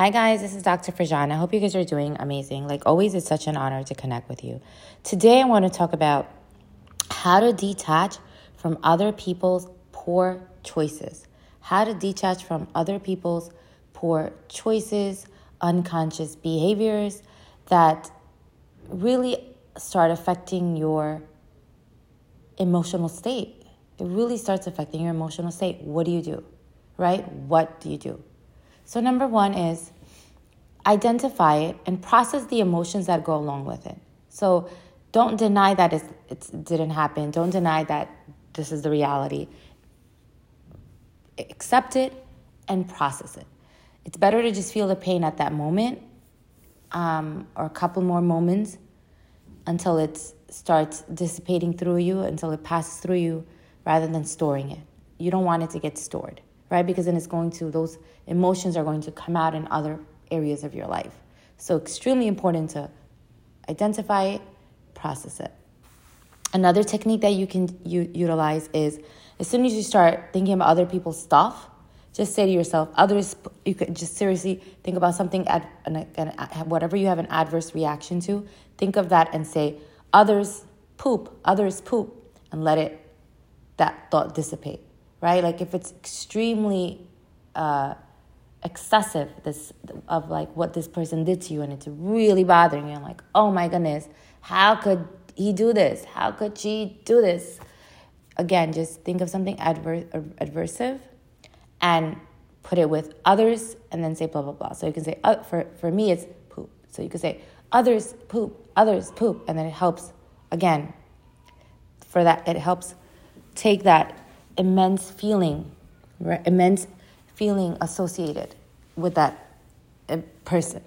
Hi, guys, this is Dr. Fajan. I hope you guys are doing amazing. Like always, it's such an honor to connect with you. Today, I want to talk about how to detach from other people's poor choices. How to detach from other people's poor choices, unconscious behaviors that really start affecting your emotional state. It really starts affecting your emotional state. What do you do? Right? What do you do? So, number one is identify it and process the emotions that go along with it. So, don't deny that it didn't happen. Don't deny that this is the reality. Accept it and process it. It's better to just feel the pain at that moment um, or a couple more moments until it starts dissipating through you, until it passes through you, rather than storing it. You don't want it to get stored, right? Because then it's going to, those emotions are going to come out in other areas of your life. So, extremely important to identify it, process it. Another technique that you can u- utilize is as soon as you start thinking about other people's stuff, just say to yourself, others, you could just seriously think about something, ad, an, an, whatever you have an adverse reaction to, think of that and say, others poop, others poop, and let it, that thought dissipate, right? Like if it's extremely uh, excessive, this, of like what this person did to you, and it's really bothering you, I'm like, oh my goodness, how could he do this? How could she do this? Again, just think of something adver- adversive and put it with others and then say blah, blah, blah. So you can say, uh, for, for me, it's poop. So you can say, others poop, others poop. And then it helps, again, for that, it helps take that immense feeling, right? immense feeling associated with that uh, person,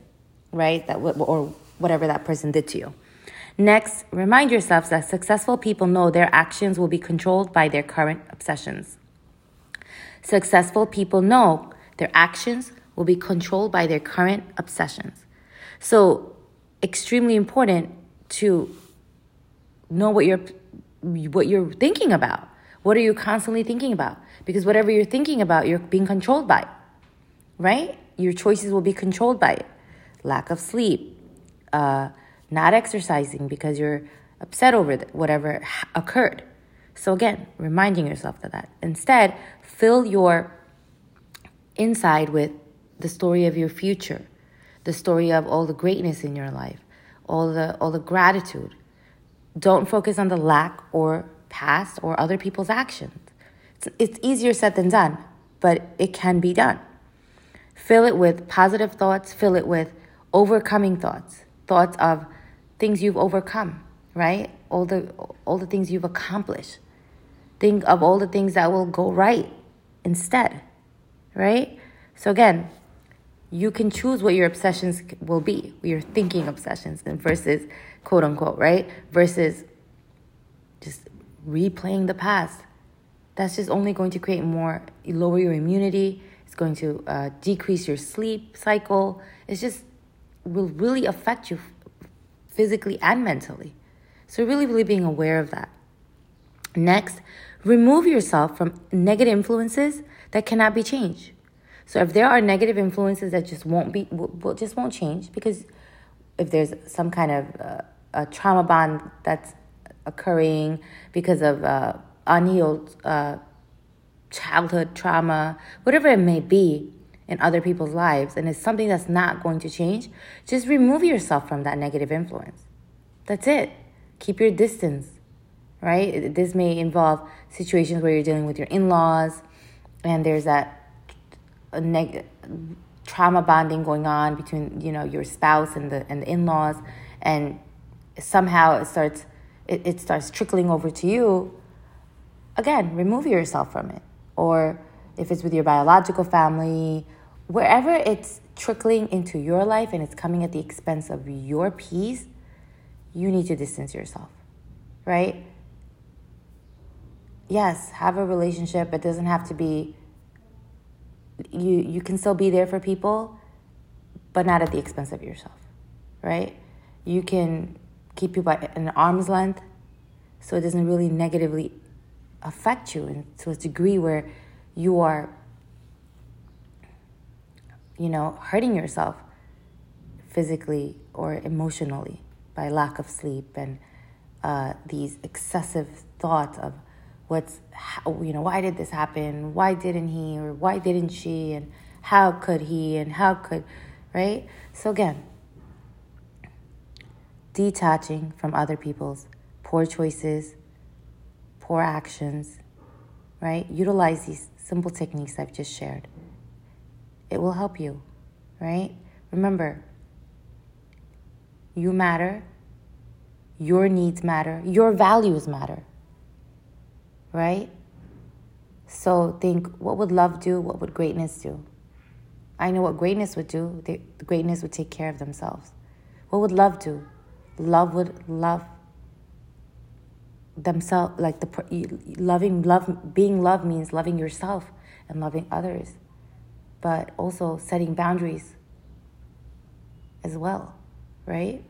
right? That or whatever that person did to you. Next, remind yourselves that successful people know their actions will be controlled by their current obsessions. Successful people know their actions will be controlled by their current obsessions. So, extremely important to know what you're what you're thinking about. What are you constantly thinking about? Because whatever you're thinking about, you're being controlled by. Right? Your choices will be controlled by it. Lack of sleep, uh, not exercising because you're upset over whatever occurred. So, again, reminding yourself of that. Instead, fill your inside with the story of your future, the story of all the greatness in your life, all the, all the gratitude. Don't focus on the lack or past or other people's actions. It's, it's easier said than done, but it can be done. Fill it with positive thoughts, fill it with overcoming thoughts, thoughts of things you've overcome, right? All the all the things you've accomplished. Think of all the things that will go right instead, right? So again, you can choose what your obsessions will be, your thinking obsessions, and versus quote unquote, right? Versus just replaying the past. That's just only going to create more, lower your immunity. It's going to uh, decrease your sleep cycle. It's just will really affect you physically and mentally. So, really, really being aware of that. Next, remove yourself from negative influences that cannot be changed. So, if there are negative influences that just won't be, will, just won't change, because if there's some kind of uh, a trauma bond that's occurring because of uh, unhealed uh, childhood trauma, whatever it may be, in other people's lives and it's something that's not going to change, just remove yourself from that negative influence. That's it. Keep your distance, right? This may involve situations where you're dealing with your in laws and there's that neg- trauma bonding going on between you know your spouse and the and the in-laws and somehow it starts it, it starts trickling over to you again remove yourself from it or if it's with your biological family, wherever it's trickling into your life and it's coming at the expense of your peace, you need to distance yourself, right? Yes, have a relationship. It doesn't have to be you you can still be there for people, but not at the expense of yourself, right? You can keep you by an arm's length so it doesn't really negatively affect you and to a degree where you are you know, hurting yourself physically or emotionally by lack of sleep and uh, these excessive thoughts of what's, you know, why did this happen? Why didn't he? Or why didn't she? And how could he? And how could, right? So again, detaching from other people's poor choices, poor actions, right? Utilize these simple techniques I've just shared. It will help you, right? Remember, you matter, your needs matter, your values matter, right? So think what would love do? What would greatness do? I know what greatness would do. The greatness would take care of themselves. What would love do? Love would love themselves like the loving love being love means loving yourself and loving others but also setting boundaries as well right?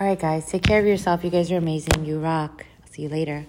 All right guys take care of yourself. You guys are amazing. You rock. See you later